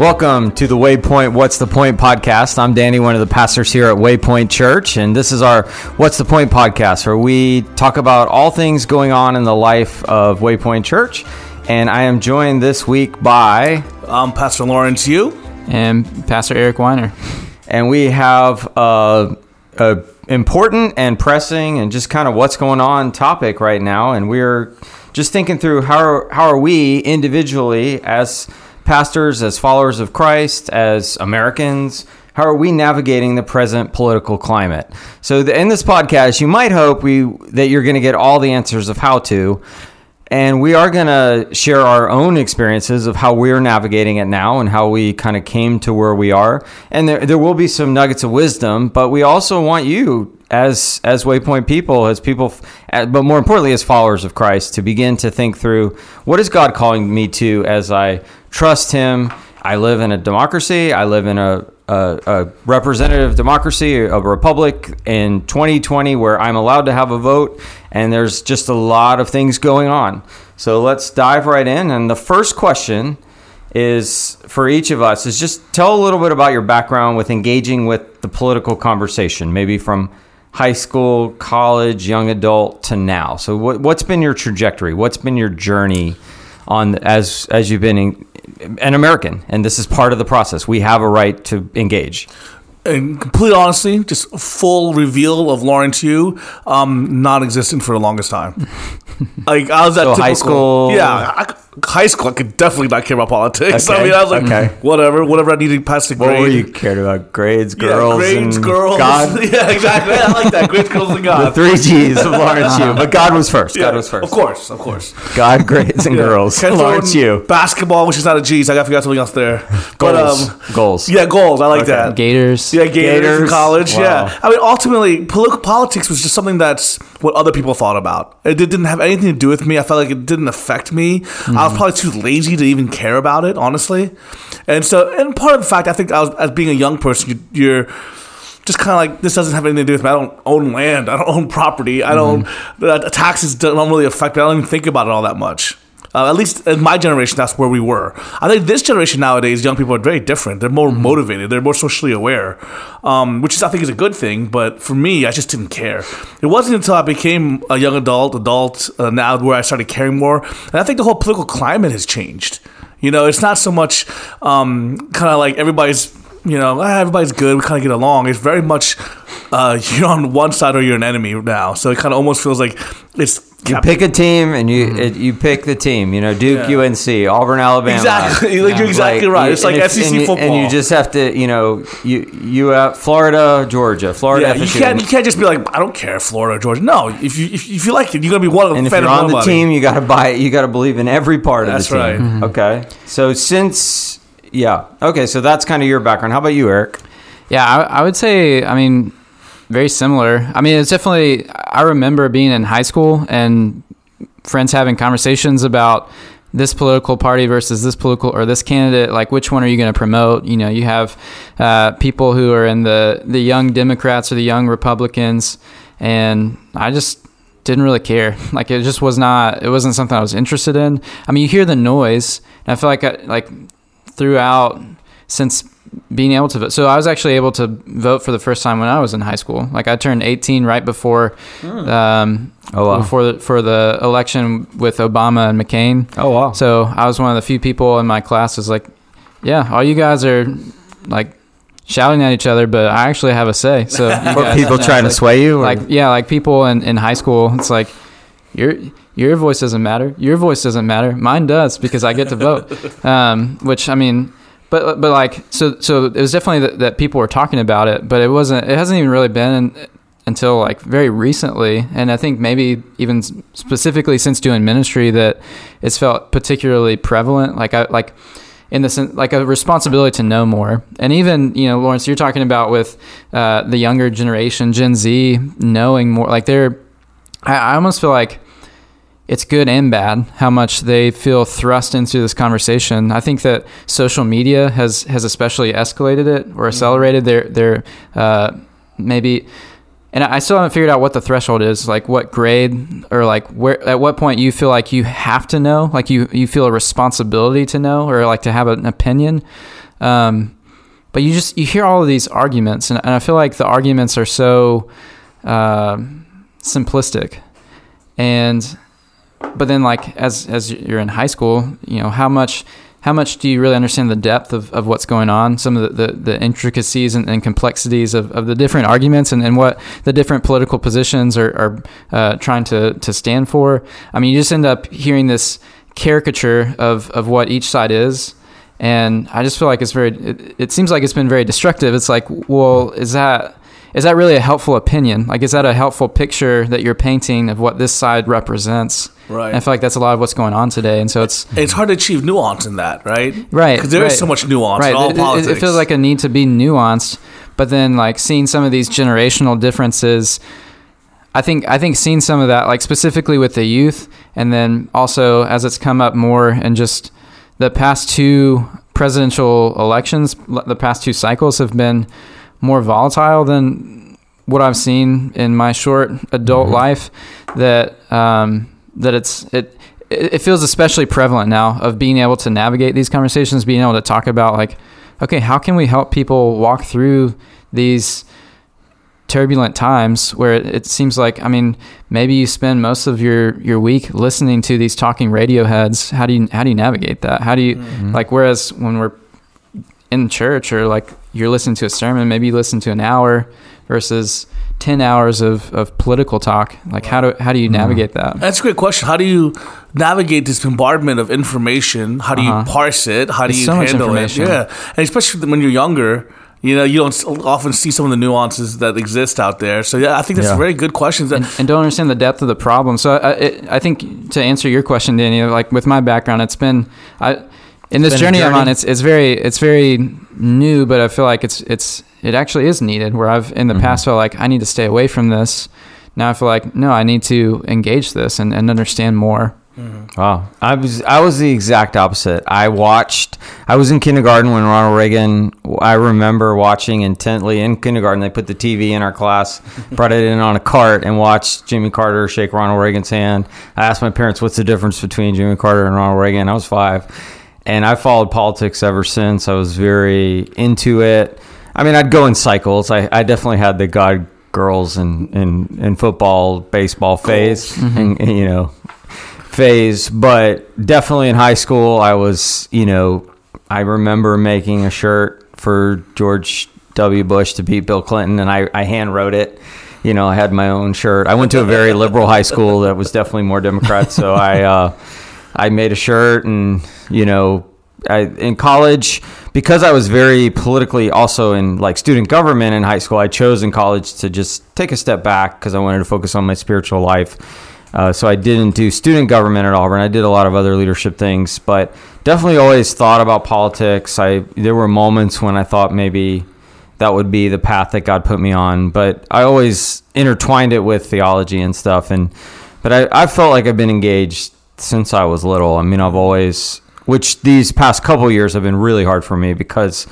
Welcome to the Waypoint What's the Point podcast. I'm Danny, one of the pastors here at Waypoint Church, and this is our What's the Point podcast where we talk about all things going on in the life of Waypoint Church. And I am joined this week by. I'm Pastor Lawrence Yu. And Pastor Eric Weiner. And we have a, a important and pressing and just kind of what's going on topic right now. And we're just thinking through how how are we individually as pastors, as followers of Christ, as Americans, how are we navigating the present political climate? So the, in this podcast, you might hope we that you're going to get all the answers of how to, and we are going to share our own experiences of how we're navigating it now and how we kind of came to where we are. And there, there will be some nuggets of wisdom, but we also want you as as waypoint people as people but more importantly as followers of christ to begin to think through what is god calling me to as i trust him i live in a democracy i live in a, a, a representative democracy a republic in 2020 where i'm allowed to have a vote and there's just a lot of things going on so let's dive right in and the first question is for each of us is just tell a little bit about your background with engaging with the political conversation maybe from high school, college, young adult to now. So what, what's been your trajectory? What's been your journey on as as you've been in, an American and this is part of the process. We have a right to engage and complete honesty, just full reveal of Lawrence Yu, um, non-existent for the longest time. like I was at so high school, yeah, I, high school. I could definitely not care about politics. Okay. I mean, I was like, okay. whatever, whatever I needed to pass the grade. What were you cared about? Grades, girls, yeah, grades, and girls. God. yeah, exactly. I like that. Grades, girls, and God. The three G's of Lawrence Yu, but God was first. Yeah, God was first. Of course, of course. God, grades, and yeah. girls. Lawrence Yu. Basketball, which is not a G's. I got to figure out something else there. Goals. But, um, goals. Yeah, goals. I like okay. that. Gators. Yeah, Gators. Gators. In college. Wow. Yeah. I mean, ultimately, political politics was just something that's what other people thought about. It didn't have anything to do with me. I felt like it didn't affect me. Mm-hmm. I was probably too lazy to even care about it, honestly. And so, and part of the fact, I think, I was, as being a young person, you, are just kind of like this doesn't have anything to do with me. I don't own land. I don't own property. I don't. Mm-hmm. Uh, taxes don't really affect me. I don't even think about it all that much. Uh, at least in my generation, that's where we were. I think this generation nowadays, young people are very different. They're more mm-hmm. motivated. They're more socially aware, um, which is I think is a good thing. But for me, I just didn't care. It wasn't until I became a young adult, adult uh, now, where I started caring more. And I think the whole political climate has changed. You know, it's not so much um, kind of like everybody's you know, ah, everybody's good. We kind of get along. It's very much uh, you're on one side or you're an enemy now. So it kind of almost feels like it's you pick a team and you mm-hmm. it, you pick the team. You know, Duke, yeah. UNC, Auburn, Alabama. Exactly, like, you're exactly like, right. It's like SEC and football, and you just have to, you know, you you uh, Florida, Georgia, Florida. Yeah, you can't you can't just be like, I don't care, Florida, Georgia. No, if you if, if you like it, you're gonna be one of the. And if you're on the team, you got to buy it. You got to believe in every part of that's the team. Right. Mm-hmm. Okay, so since yeah, okay, so that's kind of your background. How about you, Eric? Yeah, I, I would say, I mean, very similar. I mean, it's definitely. I remember being in high school and friends having conversations about this political party versus this political or this candidate like which one are you going to promote you know you have uh, people who are in the the young democrats or the young republicans and i just didn't really care like it just was not it wasn't something i was interested in i mean you hear the noise and i feel like I, like throughout since being able to vote. So I was actually able to vote for the first time when I was in high school. Like I turned 18 right before, mm. um, oh wow. before the, for the election with Obama and McCain. Oh wow! So I was one of the few people in my class was like, yeah, all you guys are like shouting at each other, but I actually have a say. So guys, people trying like, to sway you, or? like yeah, like people in, in high school, it's like your your voice doesn't matter. Your voice doesn't matter. Mine does because I get to vote. Um, which I mean but but like so so it was definitely that, that people were talking about it, but it wasn't. It hasn't even really been until like very recently, and I think maybe even specifically since doing ministry that it's felt particularly prevalent. Like I like in the sense like a responsibility to know more and even you know lawrence you're talking about with uh, the younger generation gen z knowing more like they're I, I, almost feel like it's good and bad how much they feel thrust into this conversation. I think that social media has has especially escalated it or mm-hmm. accelerated their their uh, maybe. And I still haven't figured out what the threshold is, like what grade or like where at what point you feel like you have to know, like you you feel a responsibility to know or like to have an opinion. Um, but you just you hear all of these arguments, and, and I feel like the arguments are so uh, simplistic, and but then like as as you're in high school, you know how much how much do you really understand the depth of, of what's going on, some of the, the, the intricacies and, and, complexities of, of the different arguments and, and what the different political positions are, are uh, trying to, to stand for. I mean, you just end up hearing this caricature of, of what each side is. And I just feel like it's very, it, it seems like it's been very destructive. It's like, well, is that, is that really a helpful opinion? Like, is that a helpful picture that you're painting of what this side represents? Right. And I feel like that's a lot of what's going on today, and so it's it's hard to achieve nuance in that, right? Right. Because there right. is so much nuance right. in all it, politics. It, it feels like a need to be nuanced, but then like seeing some of these generational differences. I think I think seeing some of that, like specifically with the youth, and then also as it's come up more and just the past two presidential elections, the past two cycles have been more volatile than what I've seen in my short adult mm-hmm. life. That um, that it's it it feels especially prevalent now of being able to navigate these conversations, being able to talk about like, okay, how can we help people walk through these turbulent times where it, it, seems like I mean maybe you spend most of your your week listening to these talking radio heads. How do you how do you navigate that? How do you mm-hmm. like whereas when we're in church or like you're listening to a sermon, maybe you listen to an hour versus 10 hours of, of political talk. Like how do how do you mm-hmm. navigate that? That's a great question. How do you navigate this bombardment of information? How do uh-huh. you parse it? How do you so handle it? yeah. And especially when you're younger you know you don't often see some of the nuances that exist out there. So yeah i think that's yeah. very good questions and, and, don't understand the depth of the problem. So I, it, I think to answer your question danny like with my background it's been i in this journey, journey, I'm on, it's it's very it's very new, but I feel like it's it's it actually is needed. Where I've in the mm-hmm. past felt like I need to stay away from this. Now I feel like no, I need to engage this and, and understand more. Mm-hmm. Wow, I was I was the exact opposite. I watched. I was in kindergarten when Ronald Reagan. I remember watching intently in kindergarten. They put the TV in our class, brought it in on a cart, and watched Jimmy Carter shake Ronald Reagan's hand. I asked my parents, "What's the difference between Jimmy Carter and Ronald Reagan?" I was five, and I followed politics ever since. I was very into it. I mean, I'd go in cycles. I, I definitely had the God girls and in, in, in, football, baseball phase, mm-hmm. and, and, you know, phase. But definitely in high school, I was, you know, I remember making a shirt for George W. Bush to beat Bill Clinton, and I, I hand wrote it. You know, I had my own shirt. I went to a very liberal high school that was definitely more Democrat, so I. Uh, I made a shirt and you know I, in college because I was very politically also in like student government in high school. I chose in college to just take a step back because I wanted to focus on my spiritual life. Uh, so I didn't do student government at Auburn. I did a lot of other leadership things, but definitely always thought about politics. I there were moments when I thought maybe that would be the path that God put me on, but I always intertwined it with theology and stuff. And but I, I felt like I've been engaged since I was little. I mean, I've always, which these past couple years have been really hard for me because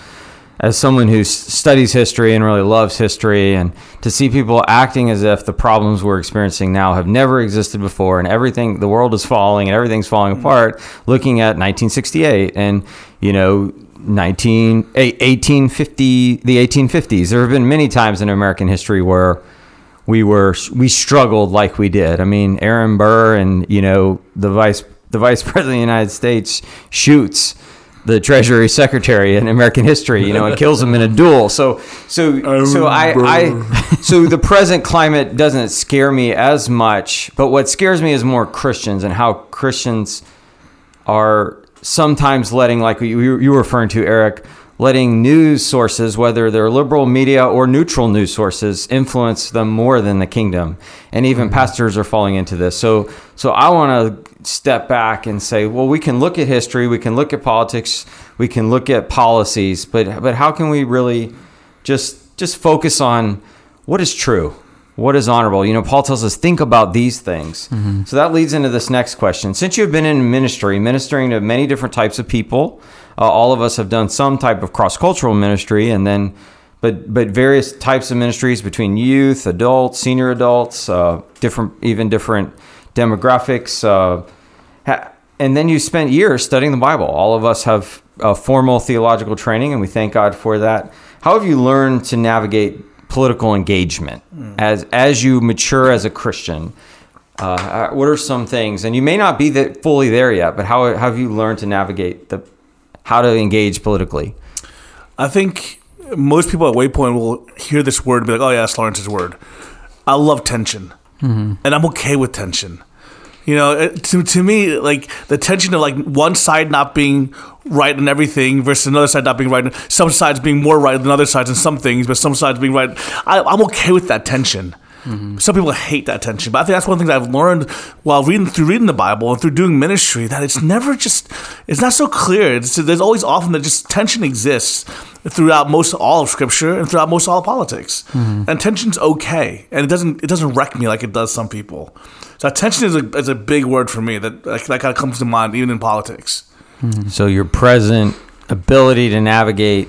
as someone who studies history and really loves history, and to see people acting as if the problems we're experiencing now have never existed before, and everything, the world is falling and everything's falling mm-hmm. apart, looking at 1968 and, you know, 19, 1850, the 1850s. There have been many times in American history where we were we struggled like we did. I mean, Aaron Burr and you know the vice the vice president of the United States shoots the Treasury Secretary in American history, you know, and kills him in a duel. So, so, so I, I, so the present climate doesn't scare me as much. But what scares me is more Christians and how Christians are sometimes letting, like you, you were referring to, Eric, letting news sources, whether they're liberal media or neutral news sources, influence them more than the kingdom. And even mm-hmm. pastors are falling into this. So, so I want to step back and say, well, we can look at history, we can look at politics, we can look at policies, but but how can we really just just focus on what is true? What is honorable? You know, Paul tells us, think about these things. Mm-hmm. So that leads into this next question. Since you've been in ministry, ministering to many different types of people, uh, all of us have done some type of cross cultural ministry, and then, but but various types of ministries between youth, adults, senior adults, uh, different even different demographics. Uh, ha- and then you spent years studying the Bible. All of us have a formal theological training, and we thank God for that. How have you learned to navigate political engagement as as you mature as a Christian? Uh, what are some things? And you may not be that fully there yet, but how, how have you learned to navigate the how to engage politically? I think most people at Waypoint will hear this word and be like, "Oh yeah, that's Lawrence's word." I love tension, mm-hmm. and I'm okay with tension. You know, to to me, like the tension of like one side not being right in everything versus another side not being right. in- Some sides being more right than other sides in some things, but some sides being right. I, I'm okay with that tension. Mm-hmm. Some people hate that tension, but I think that's one thing that I've learned while reading through reading the Bible and through doing ministry that it's never just it's not so clear. It's, there's always often that just tension exists throughout most all of Scripture and throughout most all of politics, mm-hmm. and tension's okay, and it doesn't it doesn't wreck me like it does some people. So tension is a is a big word for me that that, that kind of comes to mind even in politics. Mm-hmm. So your present ability to navigate.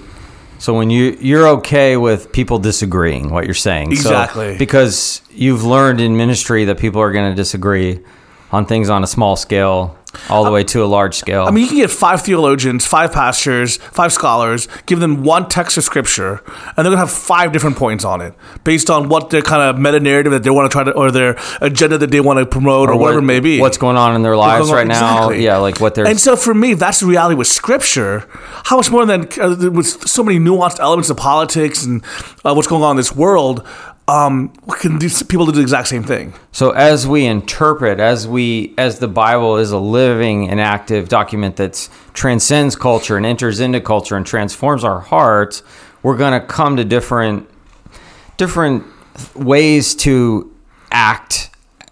So when you you're okay with people disagreeing, what you're saying, So- Exactly. because you've learned in ministry that people are going to disagree on things on a small scale, all the way to a large scale. I mean, you can get five theologians, five pastors, five scholars, give them one text of scripture, and they're gonna have five different points on it based on what their kind of meta narrative that they want to try to, or their agenda that they want to promote, or, what- whatever it may be. What's going on in their lives going on- right now? exactly. Yeah, like what they're. And so for me, that's the reality with scripture. How much more than uh, with so many nuanced elements of politics and uh, what's going on in this world, um, can do, people do the exact same thing. So as we interpret, as we as the Bible is a living and active document that transcends culture and enters into culture and transforms our hearts, we're going to come to different different ways to act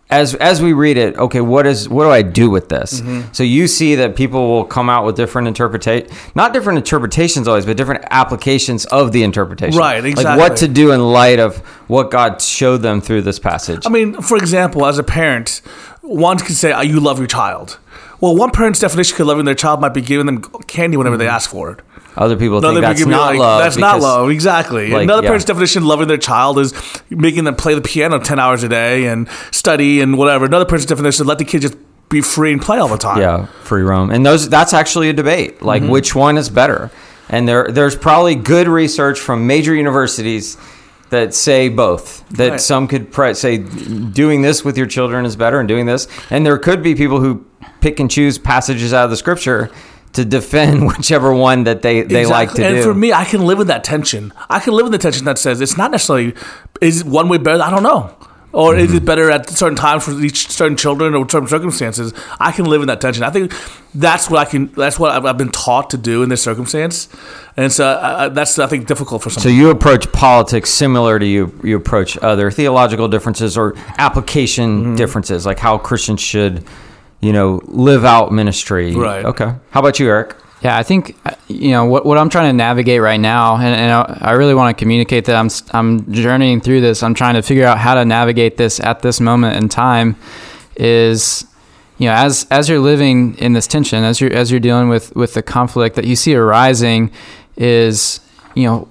as as we read it. Okay, what is what do I do with this? Mm-hmm. So you see that people will come out with different interpretation, not different interpretations always, but different applications of the interpretation. Right, exactly. Like what to do in light of what God showed them through this passage. I mean, for example, as a parent, one could say, oh, "You love your child." Well, one parent's definition of loving their child might be giving them candy whenever they ask for it. Other people think that's be not like, love. That's not because- love, exactly. like, Another yeah. parent's definition of loving their child is making them play the piano ten hours a day and study and whatever. Another person's definition is let the kid just be free and play all the time. Yeah, free roam, and those that's actually a debate. Like Mm-hmm. which one is better? And there there's probably good research from major universities that say both. That Right. some could pre- say doing this with your children is better, and doing this, and there could be people who pick and choose passages out of the scripture to defend whichever one that they they like to and do. for me, I can live with that tension. I can live with the tension that says it's not necessarily is one way better. I don't know. Or is Mm-hmm. it better at certain times for each certain children or certain circumstances? I can live in that tension. I think that's what I can. That's what I've, I've been taught to do in this circumstance, and so I, I, that's I think difficult for some. So you approach politics similar to you you approach other theological differences or application Mm-hmm. differences, like how Christians should, you know, live out ministry. Right. Okay. How about you, Eric? Yeah, I think uh, you know what what I'm trying to navigate right now, and, and I, I really want to communicate that I'm s- I'm journeying through this. I'm trying to figure out how to navigate this at this moment in time. Is you know as as you're living in this tension, as you're as you're dealing with with the conflict that you see arising, is you know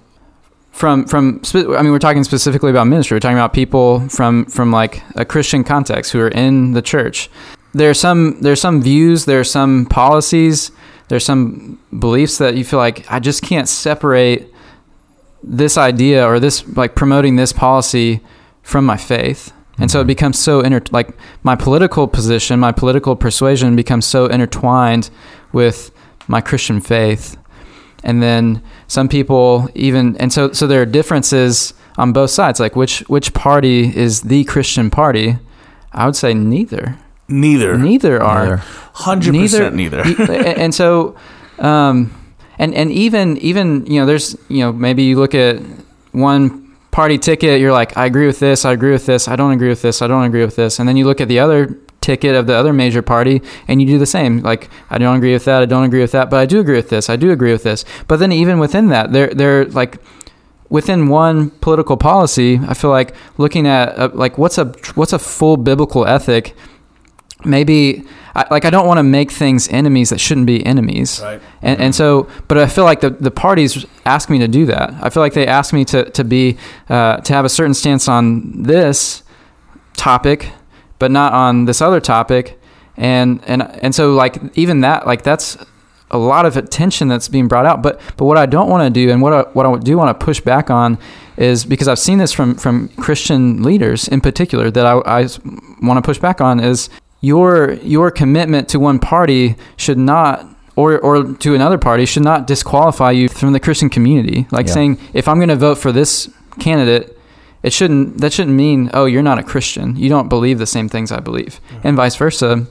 from from I mean we're talking specifically about ministry. We're talking about people from from like a Christian context who are in the church. There are some there are some views, there are some policies, there's some beliefs that you feel like I just can't separate this idea or this like promoting this policy from my faith. And so it mm-hmm. becomes so inter like my political position, my political persuasion becomes so intertwined with my Christian faith. And then some people even and so so there are differences on both sides. Like which which party is the Christian party? I would say neither. Neither, Neither are. Hundred percent neither. and and so, um, and and even even you know, there's you know maybe you look at one party ticket, you're like, I agree with this, I agree with this, I don't agree with this, I don't agree with this, and then you look at the other ticket of the other major party and you do the same like i don't agree with that i don't agree with that but i do agree with this i do agree with this. But then even within that they're they're like within one political policy i feel like looking at uh, like what's a what's a full biblical ethic maybe I, like I don't want to make things enemies that shouldn't be enemies. Right. And and so, but I feel like the the parties ask me to do that. I feel like they ask me to to be uh, to have a certain stance on this topic, but not on this other topic. And and and so like even that like that's a lot of attention that's being brought out. But but what I don't want to do, and what I, what I do want to push back on, is because I've seen this from from Christian leaders in particular that I, I want to push back on is your your commitment to one party should not or, or to another party should not disqualify you from the Christian community. Like Yeah. saying, if I'm going to vote for this candidate, it shouldn't that shouldn't mean oh you're not a Christian. You don't believe the same things I believe, and vice versa.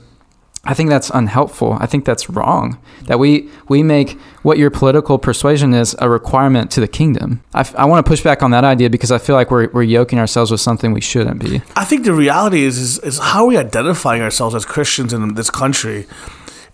I think that's unhelpful. I think that's wrong. That we we make what your political persuasion is a requirement to the kingdom. I, f- I want to push back on that idea because I feel like we're we're yoking ourselves with something we shouldn't be. I think the reality is, is is how are we identifying ourselves as Christians in this country?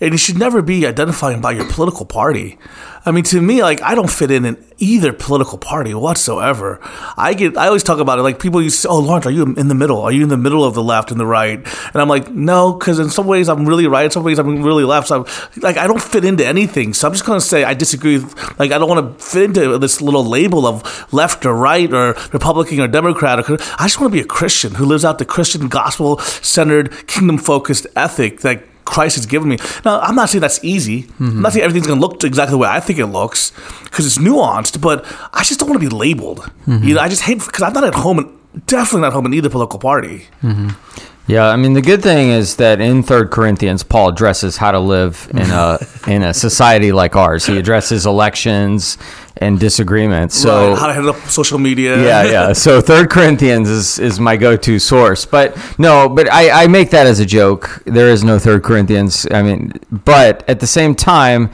And you should never be identifying by your political party. I mean, to me, like I don't fit in in either political party whatsoever. I get, I always talk about it like people used to say, "Oh, Lawrence, are you in the middle? Are you in the middle of the left and the right?" And I'm like, no, because in some ways I'm really right, in some ways I'm really left. So I'm, like I don't fit into anything. So I'm just gonna say I disagree. With, like I don't want to fit into this little label of left or right or Republican or Democrat. Or, I just want to be a Christian who lives out the Christian gospel centered, kingdom focused ethic that Christ has given me. Now, I'm not saying that's easy. I'm not saying everything's going to look exactly the way I think it looks because it's nuanced, but I just don't want to be labeled. You know, I just hate because I'm not at home and definitely not home in either political party. Mm-hmm. Yeah, I mean the good thing is that in Third Corinthians, Paul addresses how to live in a in a society like ours. He addresses elections and disagreements. So Right, how to handle social media. yeah, yeah. So Third Corinthians is, is my go-to source. But no, but I, I make that as a joke. There is no Third Corinthians. I mean, but at the same time,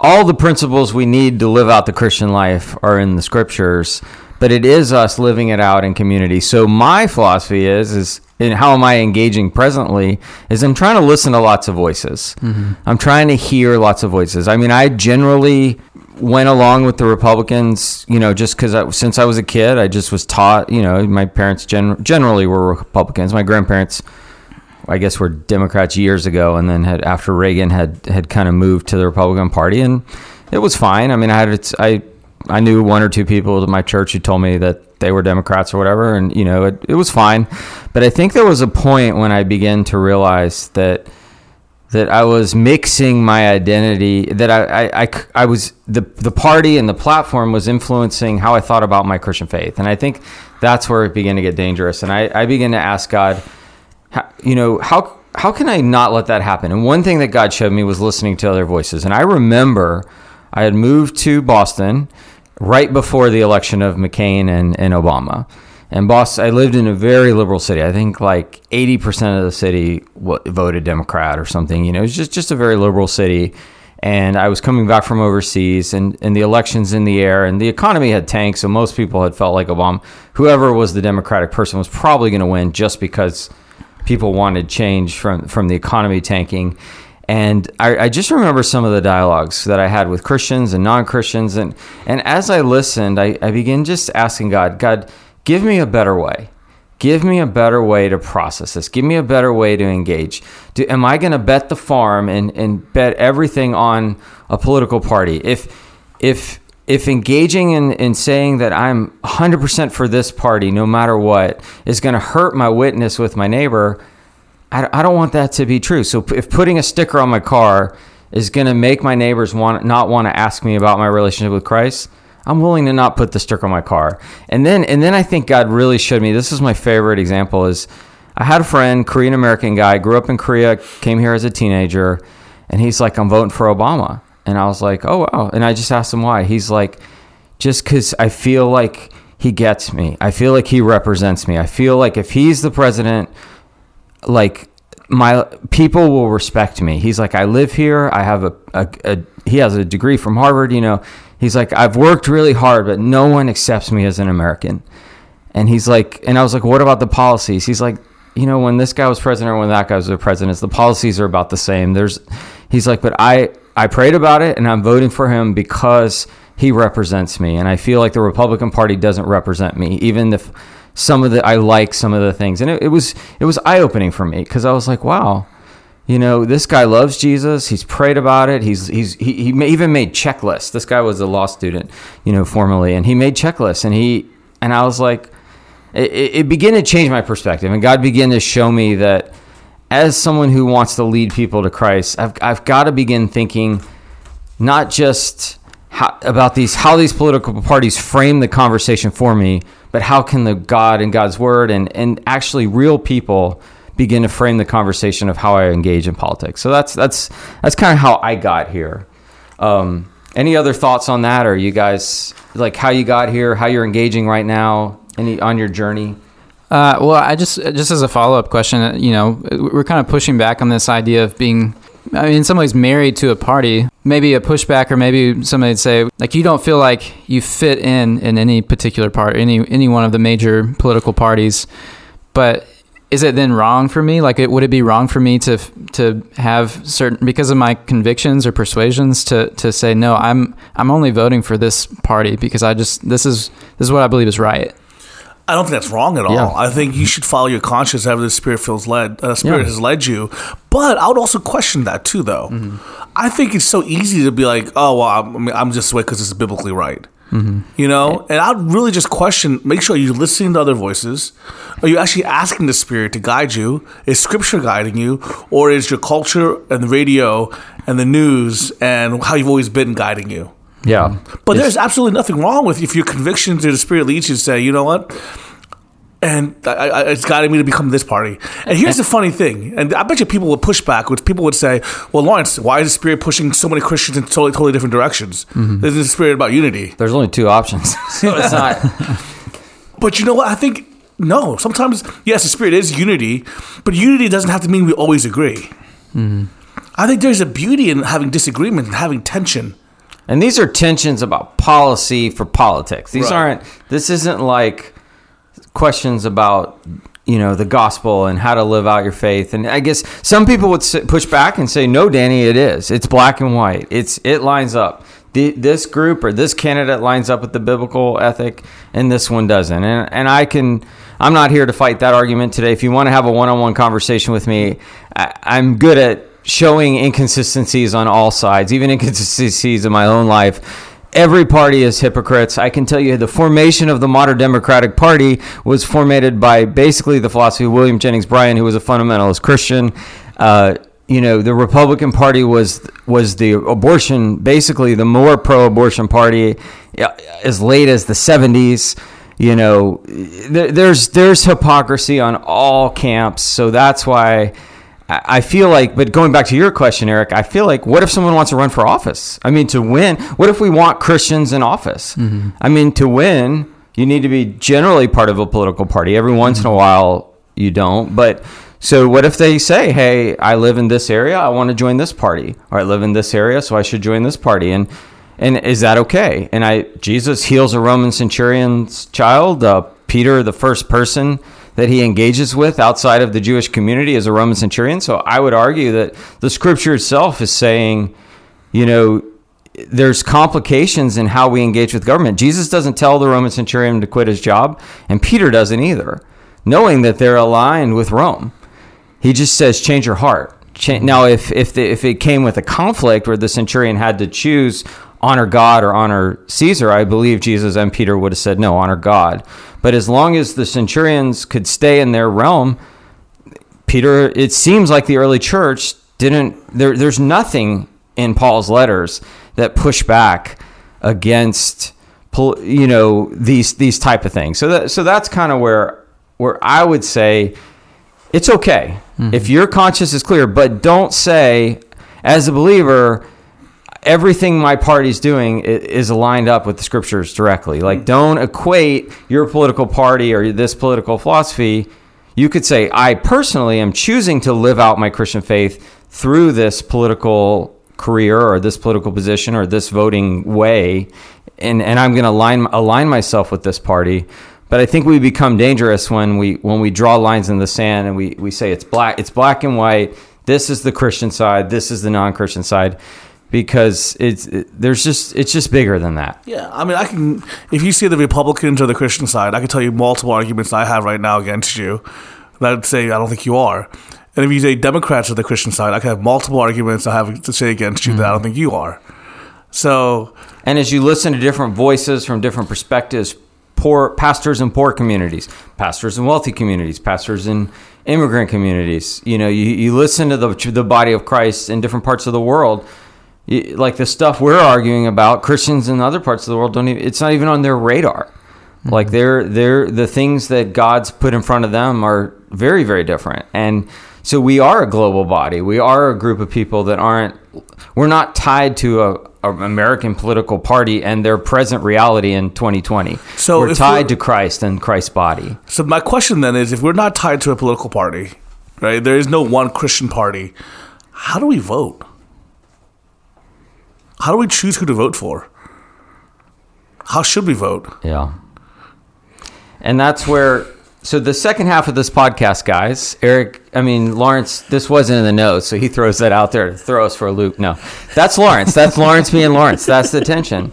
all the principles we need to live out the Christian life are in the scriptures. But it is us living it out in community. So my philosophy is is in how am I engaging presently is I'm trying to listen to lots of voices. Mm-hmm. I'm trying to hear lots of voices. I mean, I generally went along with the Republicans, you know, just because since I was a kid, I just was taught, you know, my parents gen- generally were Republicans. My grandparents, I guess, were Democrats years ago, and then had after Reagan had had kind of moved to the Republican Party, and it was fine. I mean, I had it's, I I knew one or two people at my church who told me that they were Democrats or whatever, and you know, it, it was fine. But I think there was a point when I began to realize that that I was mixing my identity, that I, I, I, I was the the party and the platform was influencing how I thought about my Christian faith, and I think that's where it began to get dangerous. And I, I began to ask God, how, you know, how how can I not let that happen? And one thing that God showed me was listening to other voices. And I remember I had moved to Boston right before the election of McCain and, and Obama. And Boston, I lived in a very liberal city. I think like 80% of the city w- voted Democrat or something. You know, it was just, just a very liberal city. And I was coming back from overseas, and, and the election's in the air, and the economy had tanked. So most people had felt like Obama, whoever was the Democratic person, was probably going to win just because people wanted change from, from the economy tanking. And I, I just remember some of the dialogues that I had with Christians and non Christians. And, and as I listened, I, I began just asking God, God, give me a better way. Give me a better way to process this. Give me a better way to engage. Do, am I going to bet the farm and, and bet everything on a political party? If if if engaging in, in saying that I'm 100% for this party, no matter what, is going to hurt my witness with my neighbor, I, I don't want that to be true. So if putting a sticker on my car is going to make my neighbors want not want to ask me about my relationship with Christ, I'm willing to not put the sticker on my car. And then and then I think God really showed me. This is my favorite example. Is I had a friend, Korean American guy, grew up in Korea, came here as a teenager, and he's like, I'm voting for Obama. And I was like, oh wow. And I just asked him why. He's like, just because I feel like he gets me. I feel like he represents me. I feel like if he's the president, like my people will respect me. He's like, I live here. I have a, a, a he has a degree from Harvard. You know, he's like, I've worked really hard, but no one accepts me as an American. And he's like, and I was like, what about the policies? He's like, you know, when this guy was president or when that guy was the president, the policies are about the same. There's, he's like, but I, I prayed about it and I'm voting for him because he represents me. And I feel like the Republican Party doesn't represent me, even if some of the, I like some of the things. And it, it was, it was eye opening for me because I was like, wow, you know, this guy loves Jesus. He's prayed about it. He's, he's, he, he even made checklists. This guy was a law student, you know, formerly, and he made checklists and he, and I was like, it, it began to change my perspective, and God began to show me that as someone who wants to lead people to Christ, I've, I've got to begin thinking not just how, about these how these political parties frame the conversation for me, but how can the God and God's word and and actually real people begin to frame the conversation of how I engage in politics. So that's that's that's kind of how I got here. Um, any other thoughts on that, or you guys like how you got here, how you're engaging right now, any on your journey? Uh, well, I just just as a follow up question, you know, we're kind of pushing back on this idea of being, I mean, in some ways married to a party. Maybe a pushback, or maybe somebody'd say like you don't feel like you fit in in any particular part, any any one of the major political parties. But is it then wrong for me? Like, it, would it be wrong for me to to have certain because of my convictions or persuasions to to say no? I'm I'm only voting for this party because I just this is this is what I believe is right. I don't think that's wrong at all. Yeah. I think you should follow your conscience, however the spirit feels led. Uh, spirit yeah. has led you, but I would also question that too, though. Mm-hmm. I think it's so easy to be like, "Oh, well, I'm, I'm just way because it's biblically right." Mm-hmm. You know, and I'd really just question: make sure you're listening to other voices. Are you actually asking the spirit to guide you? Is Scripture guiding you, or is your culture and the radio and the news and how you've always been guiding you? Yeah. But it's, there's absolutely nothing wrong with if your convictions or the spirit leads you to say, you know what? And I, I, it's guiding me to become this party. And here's the funny thing, and I bet you people would push back, which people would say, "Well, Lawrence, why is the spirit pushing so many Christians in totally, totally different directions? Mm-hmm. Isn't the spirit about unity?" There's only two options, so it's not. but you know what? I think no. Sometimes, yes, the spirit is unity, but unity doesn't have to mean we always agree. Mm-hmm. I think there's a beauty in having disagreement and having tension. And these are tensions about policy for politics. These right. aren't. This isn't like questions about you know the gospel and how to live out your faith. And I guess some people would push back and say, "No, Danny, it is. It's black and white. It's it lines up." The, this group or this candidate lines up with the biblical ethic, and this one doesn't. And and I can. I'm not here to fight that argument today. If you want to have a one-on-one conversation with me, I, I'm good at showing inconsistencies on all sides, even inconsistencies in my own life. Every party is hypocrites. I can tell you the formation of the modern Democratic Party was formatted by basically the philosophy of William Jennings Bryan, who was a fundamentalist Christian. Uh, you know, the Republican Party was was the abortion, basically the more pro-abortion party, as late as the '70s. You know, there's there's hypocrisy on all camps, so that's why I feel like, but going back to your question, Eric, I feel like, what if someone wants to run for office? I mean, to win, what if we want Christians in office? Mm-hmm. I mean, to win, you need to be generally part of a political party. Every once mm-hmm. in a while, you don't. But so, what if they say, hey, I live in this area, I want to join this party, or I live in this area, so I should join this party? And and is that okay? And I, Jesus heals a Roman centurion's child. Uh, Peter, the first person that he engages with outside of the Jewish community as a Roman centurion. So I would argue that the scripture itself is saying, you know, there's complications in how we engage with government. Jesus doesn't tell the Roman centurion to quit his job, and Peter doesn't either, knowing that they're aligned with Rome. He just says, change your heart. Now, if if the, if it came with a conflict where the centurion had to choose honor God or honor Caesar, I believe Jesus and Peter would have said, no, honor God. But as long as the centurions could stay in their realm, Peter, it seems like the early church didn't, there, there's nothing in Paul's letters that push back against, you know, these, these type of things. So that, so that's kind of where, where I would say it's okay mm-hmm. if your conscience is clear, but don't say, as a believer, everything my party's doing is aligned up with the scriptures directly. Like, hmm. don't equate your political party or this political philosophy. You could say, I personally am choosing to live out my Christian faith through this political career or this political position or this voting way, and, and I'm going to align align myself with this party. But I think we become dangerous when we when we draw lines in the sand and we, we say it's black it's black and white. This is the Christian side. This is the non-Christian side because it's it, there's just it's just bigger than that. Yeah, I mean, I can if you see the Republicans or the Christian side, I can tell you multiple arguments I have right now against you that would say I don't think you are. And if you say Democrats or the Christian side, I can have multiple arguments I have to say against you mm-hmm. that I don't think you are. So, and as you listen to different voices from different perspectives, poor pastors in poor communities, pastors in wealthy communities, pastors in immigrant communities, you know, you, you listen to the the body of Christ in different parts of the world like the stuff we're arguing about, Christians in other parts of the world don't even. It's not even on their radar. Like mm-hmm. they're they're the things that God's put in front of them are very very different, and so we are a global body. We are a group of people that aren't. We're not tied to a, a American political party and their present reality in 2020. So we're tied we're- to Christ and Christ's body. So my question then is, if we're not tied to a political party, right? There is no one Christian party. How do we vote? How do we choose who to vote for? How should we vote? Yeah. And that's where so the second half of this podcast, guys, Eric, I mean Lawrence, this wasn't in the notes, so he throws that out there to throw us for a loop. No. That's Lawrence. That's Lawrence being Lawrence. That's the tension.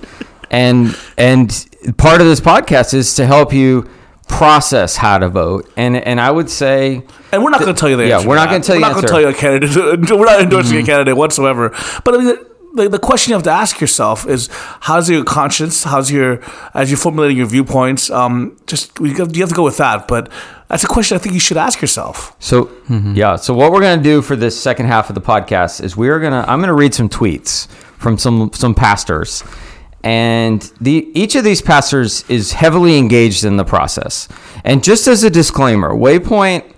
And and part of this podcast is to help you process how to vote. And and I would say And we're not going to tell you the Yeah, we're not gonna tell you We're not answer. tell you a candidate. We're not endorsing a mm-hmm. candidate whatsoever. But I mean, the, the question you have to ask yourself is: How's your conscience? How's your as you're formulating your viewpoints? Um, just you have to go with that. But that's a question I think you should ask yourself. So yeah, so what we're gonna do for this second half of the podcast is we're gonna I'm gonna read some tweets from some some pastors, and the each of these pastors is heavily engaged in the process. And just as a disclaimer, Waypoint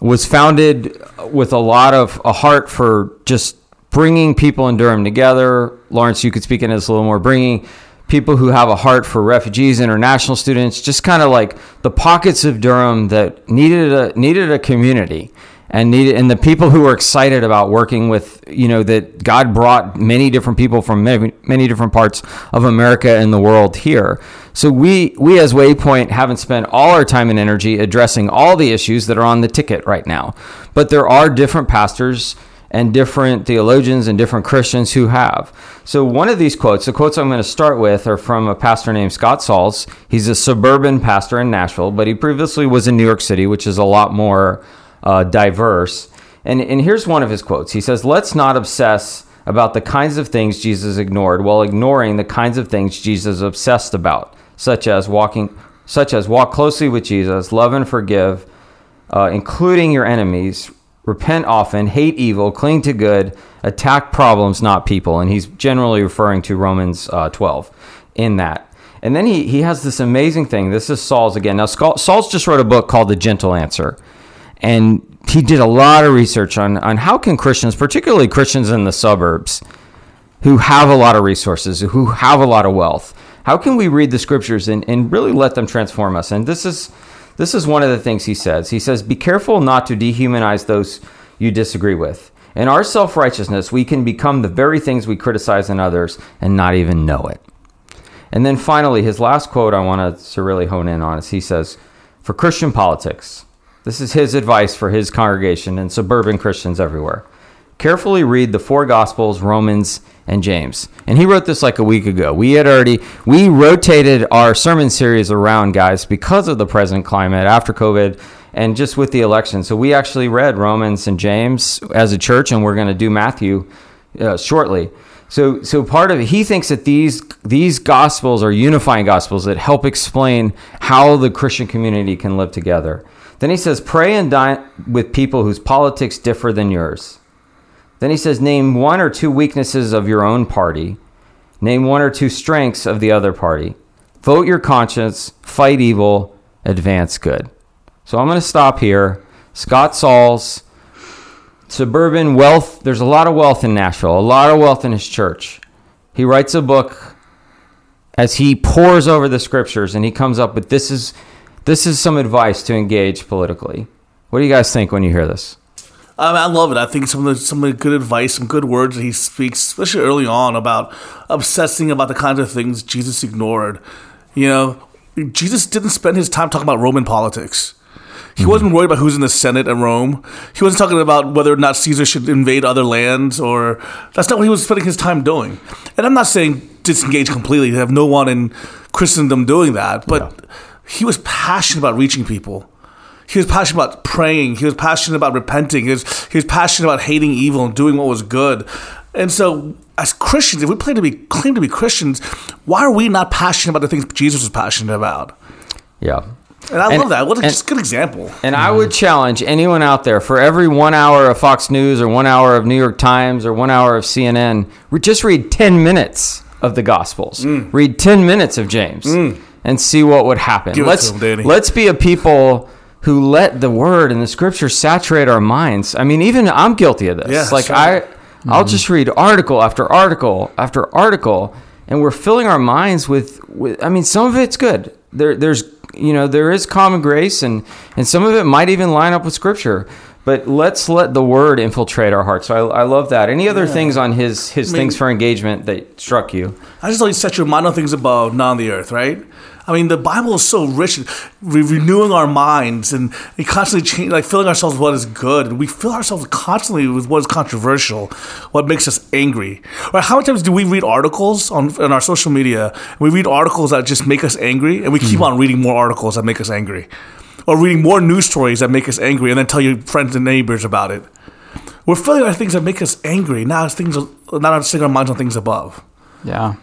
was founded with a lot of a heart for just bringing people in Durham together. Lawrence, you could speak into this a little more, bringing people who have a heart for refugees, international students, just kind of like the pockets of Durham that needed a needed a community and needed and the people who were excited about working with you know that God brought many different people from many, many different parts of America and the world here. So we we as Waypoint haven't spent all our time and energy addressing all the issues that are on the ticket right now. But there are different pastors and different theologians and different Christians who have. So one of these quotes, the quotes I'm going to start with are from a pastor named Scott Sauls. He's a suburban pastor in Nashville, but he previously was in New York City, which is a lot more uh, diverse. And, and here's one of his quotes. He says, Let's not obsess about the kinds of things Jesus ignored while ignoring the kinds of things Jesus obsessed about, such as walking such as walk closely with Jesus, love and forgive, uh, including your enemies, repent often, hate evil, cling to good, attack problems, not people. And he's generally referring to Romans uh, 12 in that. And then he, he has this amazing thing. This is Sauls again. Now, Saul- Sauls just wrote a book called The Gentle Answer. And he did a lot of research on, on how can Christians, particularly Christians in the suburbs, who have a lot of resources, who have a lot of wealth. How can we read the scriptures and, and really let them transform us? And this is this is one of the things he says. He says, Be careful not to dehumanize those you disagree with. In our self righteousness, we can become the very things we criticize in others and not even know it. And then finally, his last quote I want to really hone in on is he says, For Christian politics, this is his advice for his congregation and suburban Christians everywhere. Carefully read the four Gospels, Romans, and James. And he wrote this like a week ago. We had already we rotated our sermon series around, guys, because of the present climate after COVID and just with the election. So we actually read Romans and James as a church, and we're going to do Matthew uh, shortly. So, so part of it, he thinks that these these gospels are unifying gospels that help explain how the Christian community can live together. Then he says, pray and dine with people whose politics differ than yours. Then he says, name one or two weaknesses of your own party. Name one or two strengths of the other party. Vote your conscience, fight evil, advance good. So I'm going to stop here. Scott Sauls, suburban wealth. There's a lot of wealth in Nashville, a lot of wealth in his church. He writes a book as he pores over the scriptures and he comes up with this is this is some advice to engage politically. What do you guys think when you hear this? Um, I love it. I think some of the some of the good advice, some good words that he speaks, especially early on about obsessing about the kinds of things Jesus ignored. You know, Jesus didn't spend his time talking about Roman politics. He wasn't worried about who's in the Senate at Rome. He wasn't talking about whether or not Caesar should invade other lands, or that's not what he was spending his time doing. And I'm not saying disengage completely. Have no one in Christendom doing that, but he was passionate about reaching people. He was passionate about praying. He was passionate about repenting. He was, he was passionate about hating evil and doing what was good. And so, as Christians, if we claim to be claim to be Christians, why are we not passionate about the things Jesus was passionate about? Yeah. And I And- love that. What a and- just good example. And I would challenge anyone out there for every one hour of Fox News or one hour of New York Times or one hour of CNN, just read 10 minutes of the Gospels. Mm. Read 10 minutes of James and see what would happen. Give let's, Danny. let's be a people who let the word and the scripture saturate our minds. I mean, even I'm guilty of this. Yeah, like. I, I'll mm-hmm. just read article after article after article, and we're filling our minds with, with I mean, some of it's good. There, there's, you know, there is common grace, and and some of it might even line up with scripture. But let's let the word infiltrate our hearts. So I, I love that. Any other things on his his mean- things for engagement that struck you? I just like set your mind on things above, not on the earth, right? I mean, the Bible is so rich, in re- renewing our minds and, constantly change, like filling ourselves with what is good, and we fill ourselves constantly with what is controversial, what makes us angry. Right? How many times do we read articles on, on our social media? We read articles that just make us angry, and we keep hmm. on reading more articles that make us angry, or reading more news stories that make us angry, and then tell your friends and neighbors about it. We're filling our things that make us angry, not as things, not on setting our minds on things above. Yeah.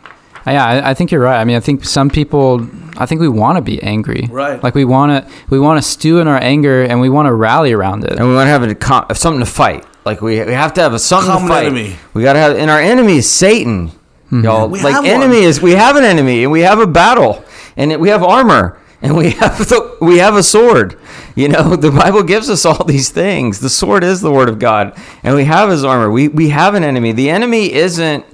Yeah, I, I think you're right. I mean, I think some people, I think we want to be angry. Right. Like we want to, we want to stew in our anger and we want to rally around it. And we want to have a, com- something to fight. Like we, we have to have a something Common to fight. enemy. We got to have, and our enemy is Satan. Mm-hmm. Y'all, We like have enemy one. is we have an enemy, and we have a battle, and it, we have armor, and we have the, we have a sword. You know, the Bible gives us all these things. The sword is the word of God, and we have his armor. We we have an enemy. The enemy isn't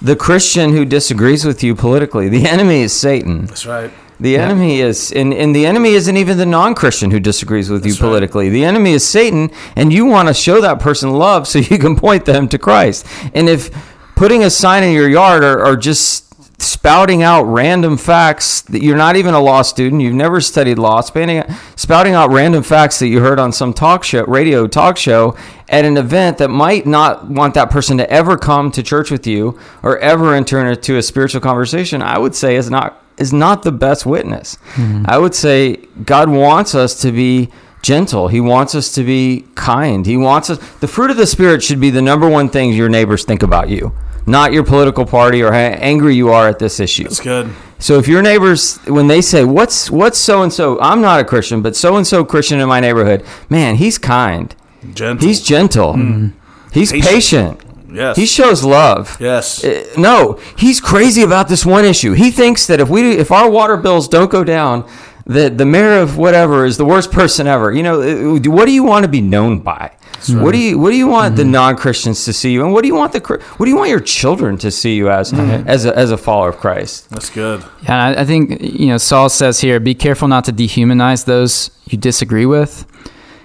the Christian who disagrees with you politically. The enemy is Satan. That's right. The enemy is, and, and the enemy isn't even the non Christian who disagrees with you That's right. politically. The enemy is Satan, and you want to show that person love so you can point them to Christ. And if putting a sign in your yard or, or just spouting out random facts that you're not even a law student, you've never studied law, spouting, spouting out random facts that you heard on some talk show, radio talk show at an event that might not want that person to ever come to church with you or ever enter into a spiritual conversation, I would say is not is not the best witness. Mm-hmm. I would say God wants us to be gentle. He wants us to be kind. He wants us the fruit of the spirit should be the number one thing your neighbors think about you, not your political party or how angry you are at this issue. That's good. So if your neighbors, when they say, "What's what's so and so?" I'm not a Christian, but so and so Christian in my neighborhood, man, he's kind. Gentle. He's gentle. He's Patient. patient. yes. He shows love. yes. Uh, no, he's crazy about this one issue. He thinks that if we if our water bills don't go down, that the mayor of whatever is the worst person ever. You know, uh, uh what do you want to be known by? What do you what do you want the mm-hmm. non Christians to see you, and what do you want the what do you want your children to see you as mm-hmm. as a, as a follower of Christ? That's good. Yeah, I, I think you know Sauls says here, be careful not to dehumanize those you disagree with.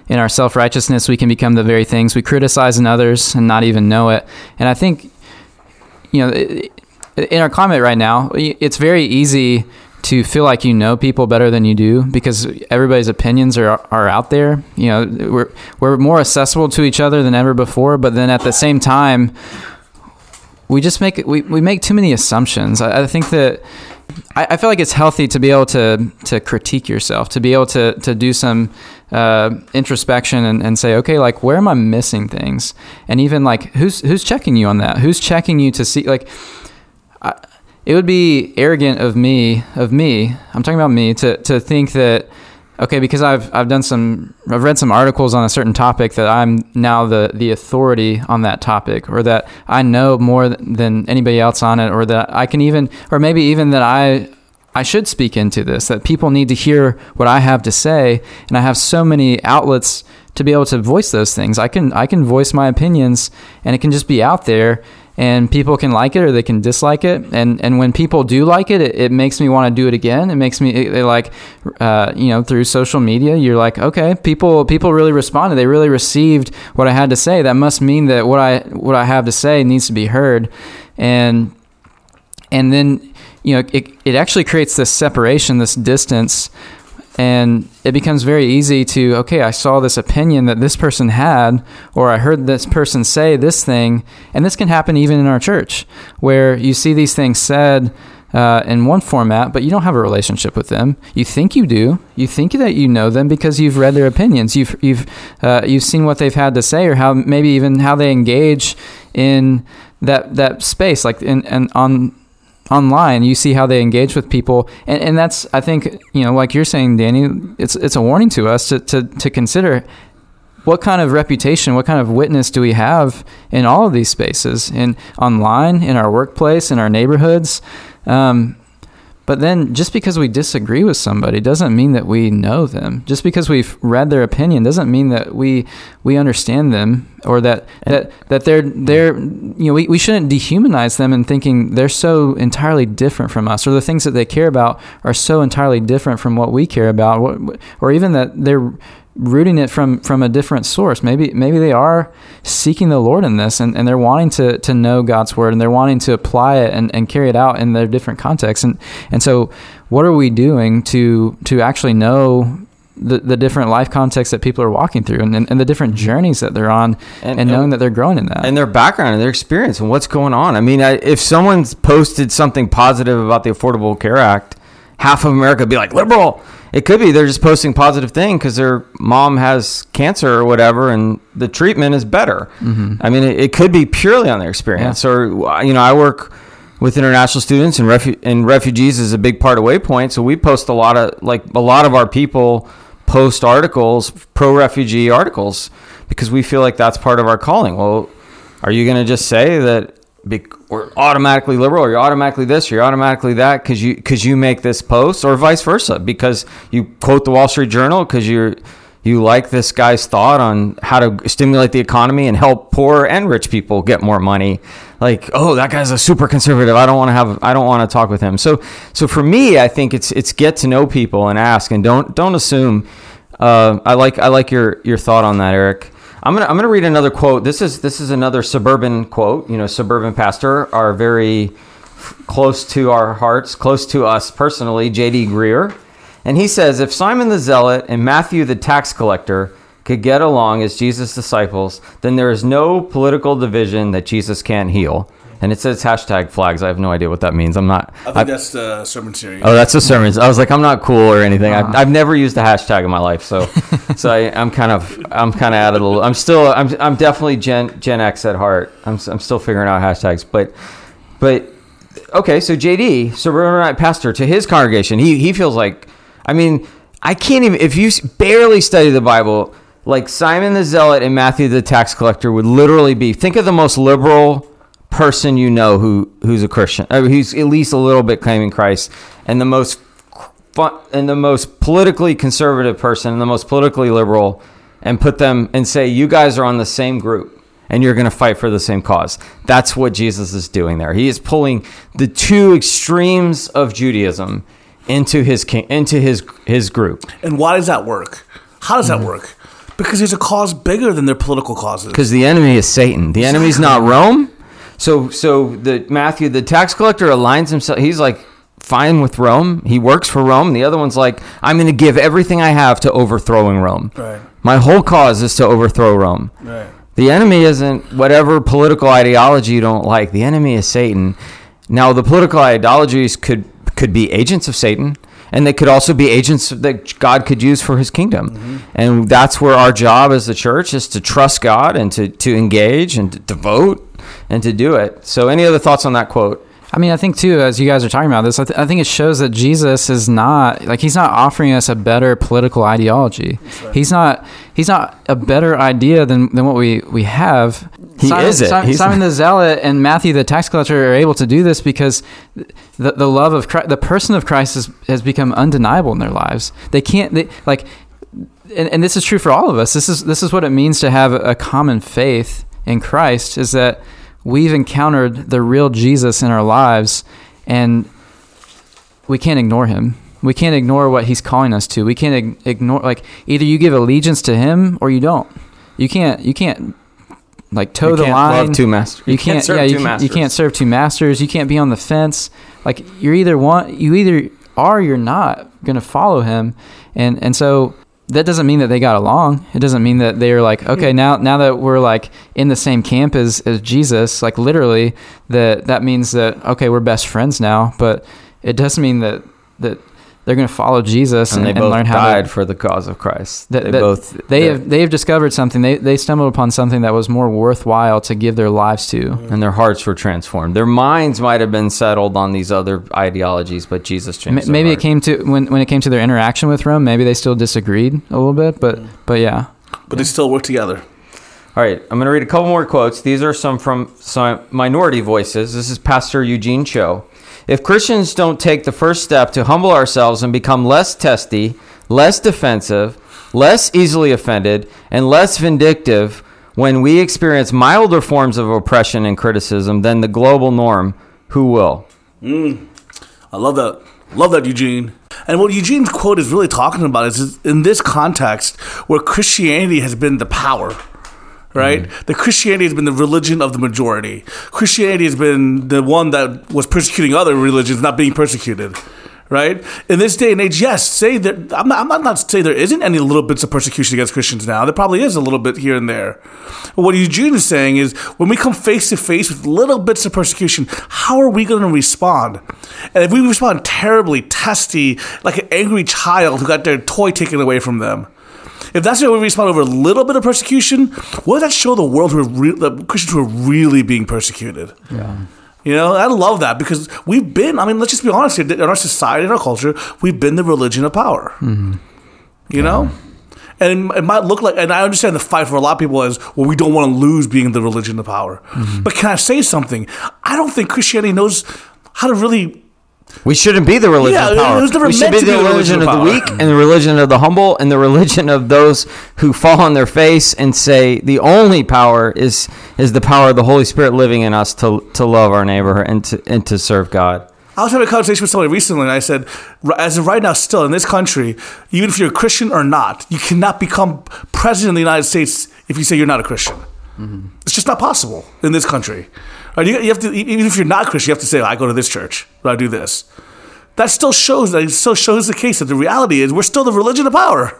In our self righteousness, we can become the very things we criticize in others and not even know it. And I think, you know, i- i- in our climate right now, it's very easy to feel like you know people better than you do because everybody's opinions are are out there. You know, we're we're more accessible to each other than ever before. But then at the same time, we just make we, we make too many assumptions. I, I think that I, I feel like it's healthy to be able to to critique yourself, to be able to to do some uh, introspection and, and say, okay, like where am I missing things, and even like who's who's checking you on that? Who's checking you to see like. It would be arrogant of me of me i'm talking about me to, to think that okay because i've i've done some i've read some articles on a certain topic that i'm now the the authority on that topic or that i know more than anybody else on it or that i can even or maybe even that i I should speak into this, that people need to hear what I have to say, and I have so many outlets to be able to voice those things. I can I can voice my opinions, and it can just be out there, and people can like it or they can dislike it. And and when people do like it, it, it makes me want to do it again. It makes me it, it like, uh, you know, through social media, you're like, okay, people people really responded. They really received what I had to say. That must mean that what I what I have to say needs to be heard, and and then you know it, it actually creates this separation this distance and it becomes very easy to okay i saw this opinion that this person had or i heard this person say this thing and this can happen even in our church where you see these things said uh, in one format, but you don't have a relationship with them. You think you do. You think that you know them because you've read their opinions. You've you've uh, you've seen what they've had to say, or how maybe even how they engage in that that space, like in and on online. You see how they engage with people, and, and that's I think you know, like you're saying, Danny, it's it's a warning to us to to, to consider what kind of reputation, what kind of witness do we have in all of these spaces, in online, in our workplace, in our neighborhoods. Um, but then just because we disagree with somebody doesn't mean that we know them. Just because we've read their opinion doesn't mean that we we understand them or that that, that they're they're you know we, we shouldn't dehumanize them in thinking they're so entirely different from us or the things that they care about are so entirely different from what we care about or even that they're rooting it from from a different source. Maybe maybe they are seeking the Lord in this and, and they're wanting to to know God's word and they're wanting to apply it and, and carry it out in their different contexts. And and so what are we doing to to actually know the, the different life contexts that people are walking through and, and, and the different journeys that they're on and, and knowing that they're growing in that and their background and their experience and what's going on. I mean, I, if someone's posted something positive about the Affordable Care Act, half of America would be like liberal it could be they're just posting positive thing because their mom has cancer or whatever, and the treatment is better. Mm-hmm. I mean, it, it, could be purely on their experience. Yeah. Or you know, I work with international students and, refu- and refugees is a big part of Waypoint. So we post a lot of like a lot of our people post articles, pro refugee articles, because we feel like that's part of our calling. Well, are you going to just say that be, or automatically liberal, or you're automatically this, or you're automatically that, because you because you make this post, or vice versa, because you quote the Wall Street Journal, because you're you like this guy's thought on how to stimulate the economy and help poor and rich people get more money. Like, oh, that guy's a super conservative. I don't want to have. I don't want to talk with him. So, so for me, I think it's it's get to know people and ask, and don't don't assume. Uh, I like I like your your thought on that, Eric. I'm gonna I'm gonna read another quote. This is this is another suburban quote. You know, suburban pastor are very close to our hearts, close to us personally. J.D. Greear, and he says, if Simon the Zealot and Matthew the tax collector could get along as Jesus' disciples, then there is no political division that Jesus can't heal and it says hashtag flags. I have no idea what that means. I'm not. I think I, that's the sermon series. Oh, that's the sermons. I was like, I'm not cool or anything. Uh-huh. I've, I've never used a hashtag in my life, so so I, am kind of I'm kind of out of the. I'm still I'm I'm definitely Gen Gen X at heart. I'm I'm still figuring out hashtags, but but okay. So JD, suburban pastor to his congregation, he he feels like, I mean, I can't even if you barely study the Bible. Like Simon the Zealot and Matthew the tax collector would literally be. Think of the most liberal person you know who who's a Christian, who's at least a little bit claiming Christ, and the most fun, and the most politically conservative person, and the most politically liberal, and put them and say, you guys are on the same group. And you're going to fight for the same cause. That's what Jesus is doing there. He is pulling the two extremes of Judaism into his into his his group. And why does that work? How does that mm-hmm. work? Because there's a cause bigger than their political causes. Because the enemy is Satan. The enemy is not Rome. So so the Matthew, the tax collector, aligns himself. He's like fine with Rome. He works for Rome. The other one's like, I'm going to give everything I have to overthrowing Rome. Right. My whole cause is to overthrow Rome. Right. The enemy isn't whatever political ideology you don't like. The enemy is Satan. Now, the political ideologies could could be agents of Satan, and they could also be agents that God could use for His kingdom. Mm-hmm. And that's where our job as the church is to trust God and to to engage and to, to vote and to do it. So, any other thoughts on that quote? I mean, I think too, as you guys are talking about this, I, th- I, think it shows that Jesus is not like he's not offering us a better political ideology. Right. He's not he's not a better idea than, than what we we have. He Simon, is it. Simon, Simon the Zealot and Matthew the tax collector are able to do this because the, the love of Christ, the person of Christ has, has become undeniable in their lives. They can't they like, and, and this is true for all of us. This is this is what it means to have a common faith in Christ. Is that we've encountered the real Jesus in our lives and we can't ignore him. We can't ignore what he's calling us to. We can't ignore like either you give allegiance to him or you don't. You can't you can't like toe you the line. Love two masters. You, you can't, can't yeah, you, can, you can't serve two masters. You can't be on the fence. Like you're either one you either are you're not going to follow him. And and so that doesn't mean that they got along. It doesn't mean that they are like, okay, mm-hmm. now now that we're like in the same camp as, as Jesus, like literally that that means that okay, we're best friends now. But it doesn't mean that that they're going to follow Jesus and and, they both learn how died to. for the cause of Christ. That, they that- both they have they have discovered something. They they stumbled upon something that was more worthwhile to give their lives to. and their hearts were transformed. Their minds might have been settled on these other ideologies, but Jesus M- changed. their Maybe it came to when when it came to their interaction with Rome. Maybe they still disagreed a little bit, but mm. but yeah. But they still work together. All right, I'm going to read a couple more quotes. These are some from some minority voices. This is Pastor Eugene Cho. If Christians don't take the first step to humble ourselves and become less testy, less defensive, less easily offended, and less vindictive when we experience milder forms of oppression and criticism than the global norm, who will? Mm. I love that. Love that, Eugene. And what Eugene's quote is really talking about is, is in this context where Christianity has been the power, right? Mm-hmm. The Christianity has been the religion of the majority. Christianity has been the one that was persecuting other religions, not being persecuted. Right in this day and age, yes. Say that I'm not, I'm not not saying there isn't any little bits of persecution against Christians now. There probably is a little bit here and there. But what Eugene is saying is, when we come face to face with little bits of persecution, how are we going to respond? And if we respond terribly, testy, like an angry child who got their toy taken away from them, if that's how we respond over a little bit of persecution, what does that show the world who are re- the Christians who are really being persecuted? Yeah. You know, I love that because we've been, I mean, let's just be honest here, in our society, in our culture, we've been the religion of power. Mm-hmm. You know? And it, it might look like, and I understand the fight for a lot of people is, well, we don't want to lose being the religion of power. Mm-hmm. But can I say something? I don't think Christianity knows how to really We shouldn't be the religion Yeah, of power. it was never we should be to be the the religion, religion of of the weak and the religion of the humble and the religion of those who fall on their face and say the only power is is the power of the Holy Spirit living in us to to love our neighbor and to and to serve God. I was having a conversation with somebody recently, and I said, as of right now, still in this country, even if you're a Christian or not, you cannot become president of the United States if you say you're not a Christian. Mm-hmm. It's just not possible in this country. Right? You, you have to, even if you're not Christian, you have to say, I go to this church, I do this. That still shows that it still shows the case that the reality is we're still the religion of power.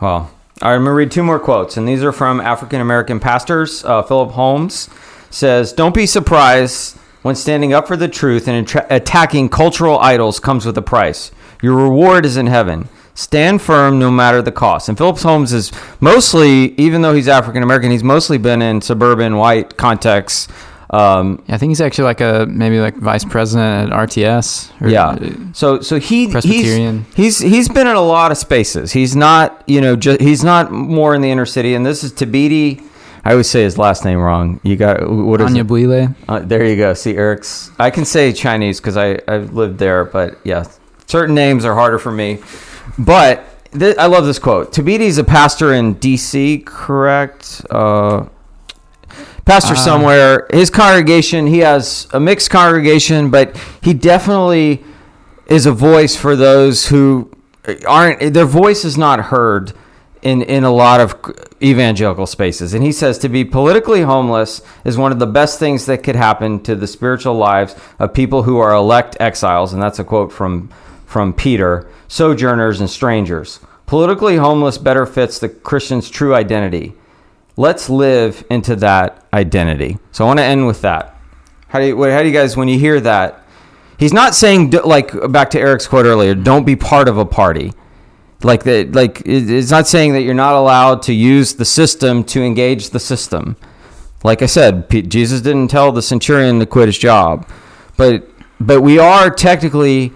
Well, all right, I'm going to read two more quotes, and these are from African American pastors. Uh, Philip Holmes says, Don't be surprised when standing up for the truth and attacking cultural idols comes with a price. Your reward is in heaven. Stand firm no matter the cost. And Phillips Holmes is mostly, even though he's African American, he's mostly been in suburban white contexts. Um, I think he's actually like a maybe like vice president at RTS. or- yeah. So so he Presbyterian. He's he's been in a lot of spaces. He's not you know just he's not more in the inner city. And this is Thabiti. I always say his last name wrong. You got what is Anya it? Buile. Uh, there you go. See Eric's. I can say Chinese because I I've lived there, but yeah, certain names are harder for me. But th- I love this quote. Thabiti's a pastor in D.C. Correct. Uh, pastor Ah. somewhere. His congregation, he has a mixed congregation, but he definitely is a voice for those who aren't. Their voice is not heard in in a lot of evangelical spaces. And he says to be politically homeless is one of the best things that could happen to the spiritual lives of people who are elect exiles. And that's a quote from from Peter, sojourners and strangers. Politically homeless better fits the Christian's true identity let's live into that identity. So I want to end with that. How do you, how do you guys, when you hear that, he's not saying, like, back to Eric's quote earlier, don't be part of a party. Like that, like it's not saying that you're not allowed to use the system to engage the system. Like I said, Jesus didn't tell the centurion to quit his job, but but we are technically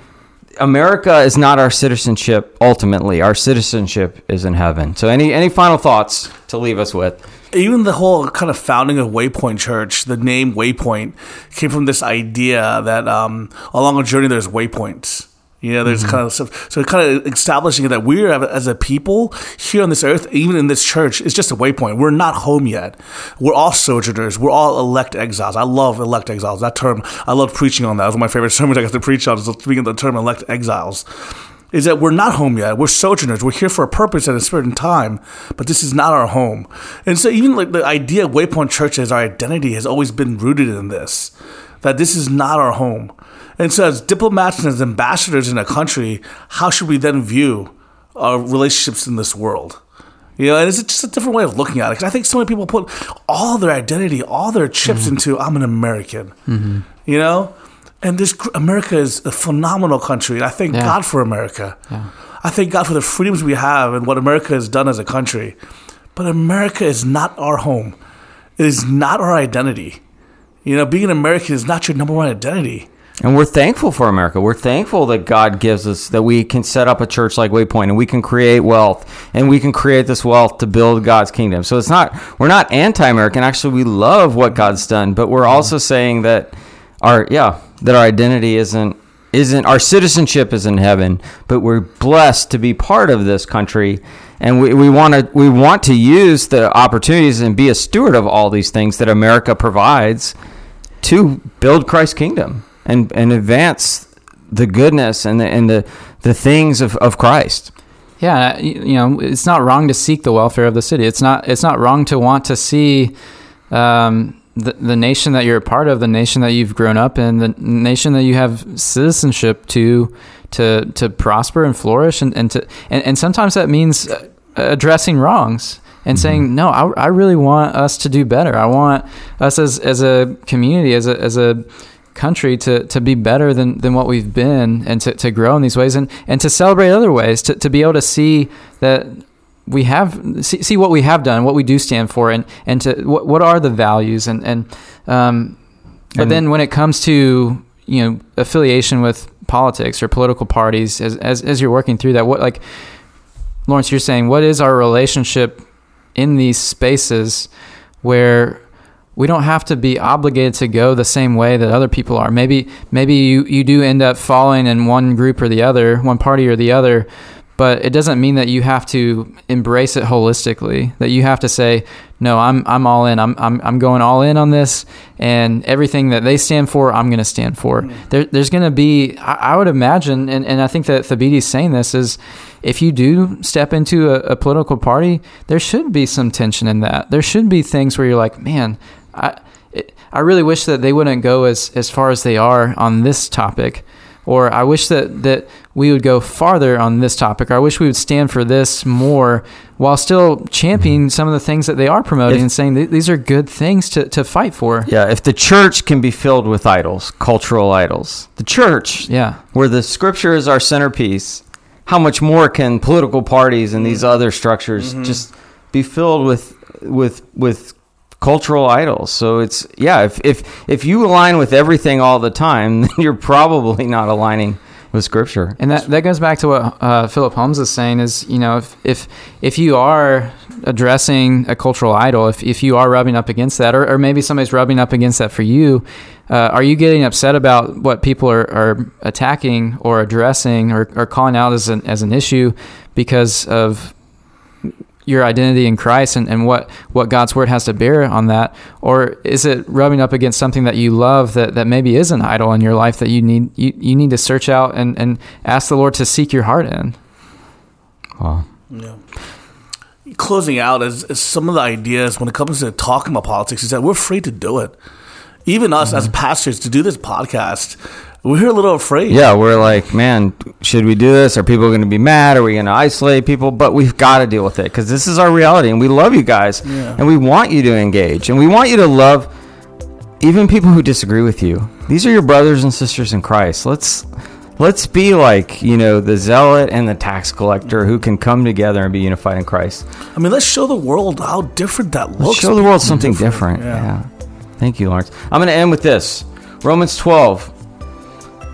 America is not our citizenship ultimately. Our citizenship is in heaven. So any any final thoughts to leave us with? even the whole kind of founding of Waypoint Church, the name Waypoint came from this idea that um, along a journey there's waypoints. You know, there's mm-hmm. kind of stuff. So kind of establishing that we're as a people here on this earth, even in this church, it's just a waypoint. We're not home yet. We're all sojourners. We're all elect exiles. I love elect exiles. That term, I love preaching on that. It was one of my favorite sermons I got to preach on. Is speaking of the term elect exiles is that we're not home yet. We're sojourners. We're here for a purpose at a certain time, but this is not our home. And so, even like the idea of Waypoint Church as our identity has always been rooted in this that this is not our home. And so, as diplomats and as ambassadors in a country, how should we then view our relationships in this world? You know, and it's just a different way of looking at it. Because I think so many people put all their identity, all their chips mm-hmm. into I'm an American. Mm-hmm. You know, And this America is a phenomenal country. And I thank Yeah. God for America. I thank God for the freedoms we have and what America has done as a country. But America is not our home. It is not our identity. You know, being an American is not your number one identity. And we're thankful for America. We're thankful that God gives us that we can set up a church like Waypoint and we can create wealth and we can create this wealth to build God's kingdom. So it's not we're not anti-American. Actually, we love what God's done, but we're also saying that our yeah, that our identity isn't isn't our citizenship is in heaven, but we're blessed to be part of this country and we, we want to we want to use the opportunities and be a steward of all these things that America provides to build Christ's kingdom and, and advance the goodness and the, and the, the things of, of Christ. Yeah, you know, it's not wrong to seek the welfare of the city. It's not it's not wrong to want to see um, the the nation that you're a part of, the nation that you've grown up in, the nation that you have citizenship to to to prosper and flourish, and and to and, and sometimes that means addressing wrongs and saying no. I, I really want us to do better. I want us as as a community, as a as a country to, to be better than, than what we've been and to, to grow in these ways and, and to celebrate other ways to, to be able to see that we have see, see what we have done what we do stand for and and to what, what are the values and and um but And- then when it comes to you know affiliation with politics or political parties as, as as you're working through that what like Lawrence you're saying what is our relationship in these spaces where we don't have to be obligated to go the same way that other people are. Maybe maybe you, you do end up falling in one group or the other, one party or the other, but it doesn't mean that you have to embrace it holistically. That you have to say, no, I'm I'm all in. I'm I'm I'm going all in on this, and everything that they stand for, I'm going to stand for. Mm-hmm. There, there's going to be, I, I would imagine, and, and I think that Thabiti's saying this is, if you do step into a, a political party, there should be some tension in that. There should be things where you're like, man, I it, I really wish that they wouldn't go as as far as they are on this topic, or I wish that that we would go farther on this topic. Or I wish we would stand for this more, while still championing some of the things that they are promoting If- and saying th- these are good things to to fight for. Yeah, if the church can be filled with idols, cultural idols, the church, Yeah. where the scripture is our centerpiece, how much more can political parties and these mm-hmm. other structures mm-hmm. just be filled with with with cultural idols? So it's yeah, if if if you align with everything all the time, then you're probably not aligning with scripture. And that, that goes back to what uh, Philip Holmes is saying is, you know, if, if, if you are addressing a cultural idol, if, if you are rubbing up against that, or, or maybe somebody's rubbing up against that for you, uh, are you getting upset about what people are, are attacking or addressing or, or calling out as an, as an issue because of your identity in Christ and, and what, what God's word has to bear on that? Or is it rubbing up against something that you love that, that maybe is an idol in your life that you need you, you need to search out and, and ask the Lord to seek your heart in? Wow. Yeah. Closing out is, is some of the ideas when it comes to talking about politics is that we're afraid to do it. Even us as mm-hmm. pastors to do this podcast, we're a little afraid. Yeah, we're like, man, should we do this? Are people going to be mad? Are we going to isolate people? But we've got to deal with it because this is our reality, and we love you guys, Yeah. and we want you to engage, and we want you to love even people who disagree with you. These are your brothers and sisters in Christ. Let's let's be like you know the zealot and the tax collector who can come together and be unified in Christ. I mean, let's show the world how different that looks. Let's show the world something different. Yeah. Yeah. Thank you, Lawrence. I'm going to end with this Romans 12.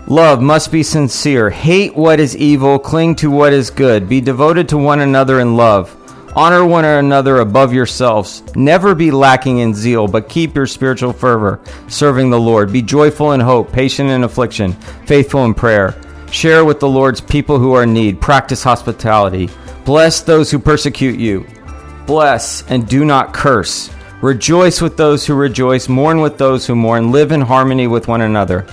Love must be sincere. Hate what is evil. Cling to what is good. Be devoted to one another in love. Honor one another above yourselves. Never be lacking in zeal, but keep your spiritual fervor, serving the Lord. Be joyful in hope, patient in affliction, faithful in prayer. Share with the Lord's people who are in need. Practice hospitality. Bless those who persecute you. Bless and do not curse. Rejoice with those who rejoice. Mourn with those who mourn. Live in harmony with one another.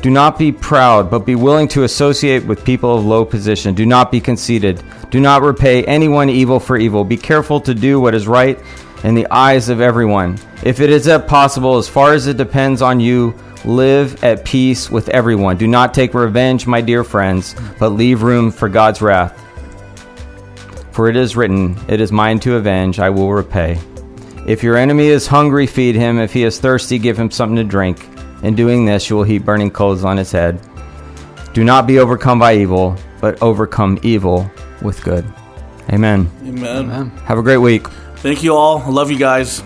Do not be proud, but be willing to associate with people of low position. Do not be conceited. Do not repay anyone evil for evil. Be careful to do what is right in the eyes of everyone. If it is at possible, as far as it depends on you, live at peace with everyone. Do not take revenge, my dear friends, but leave room for God's wrath. For it is written, It is mine to avenge, I will repay. If your enemy is hungry, feed him. If he is thirsty, give him something to drink. In doing this, you will heap burning coals on his head. Do not be overcome by evil, but overcome evil with good. Amen. Amen. Amen. Have a great week. Thank you all. I love you guys.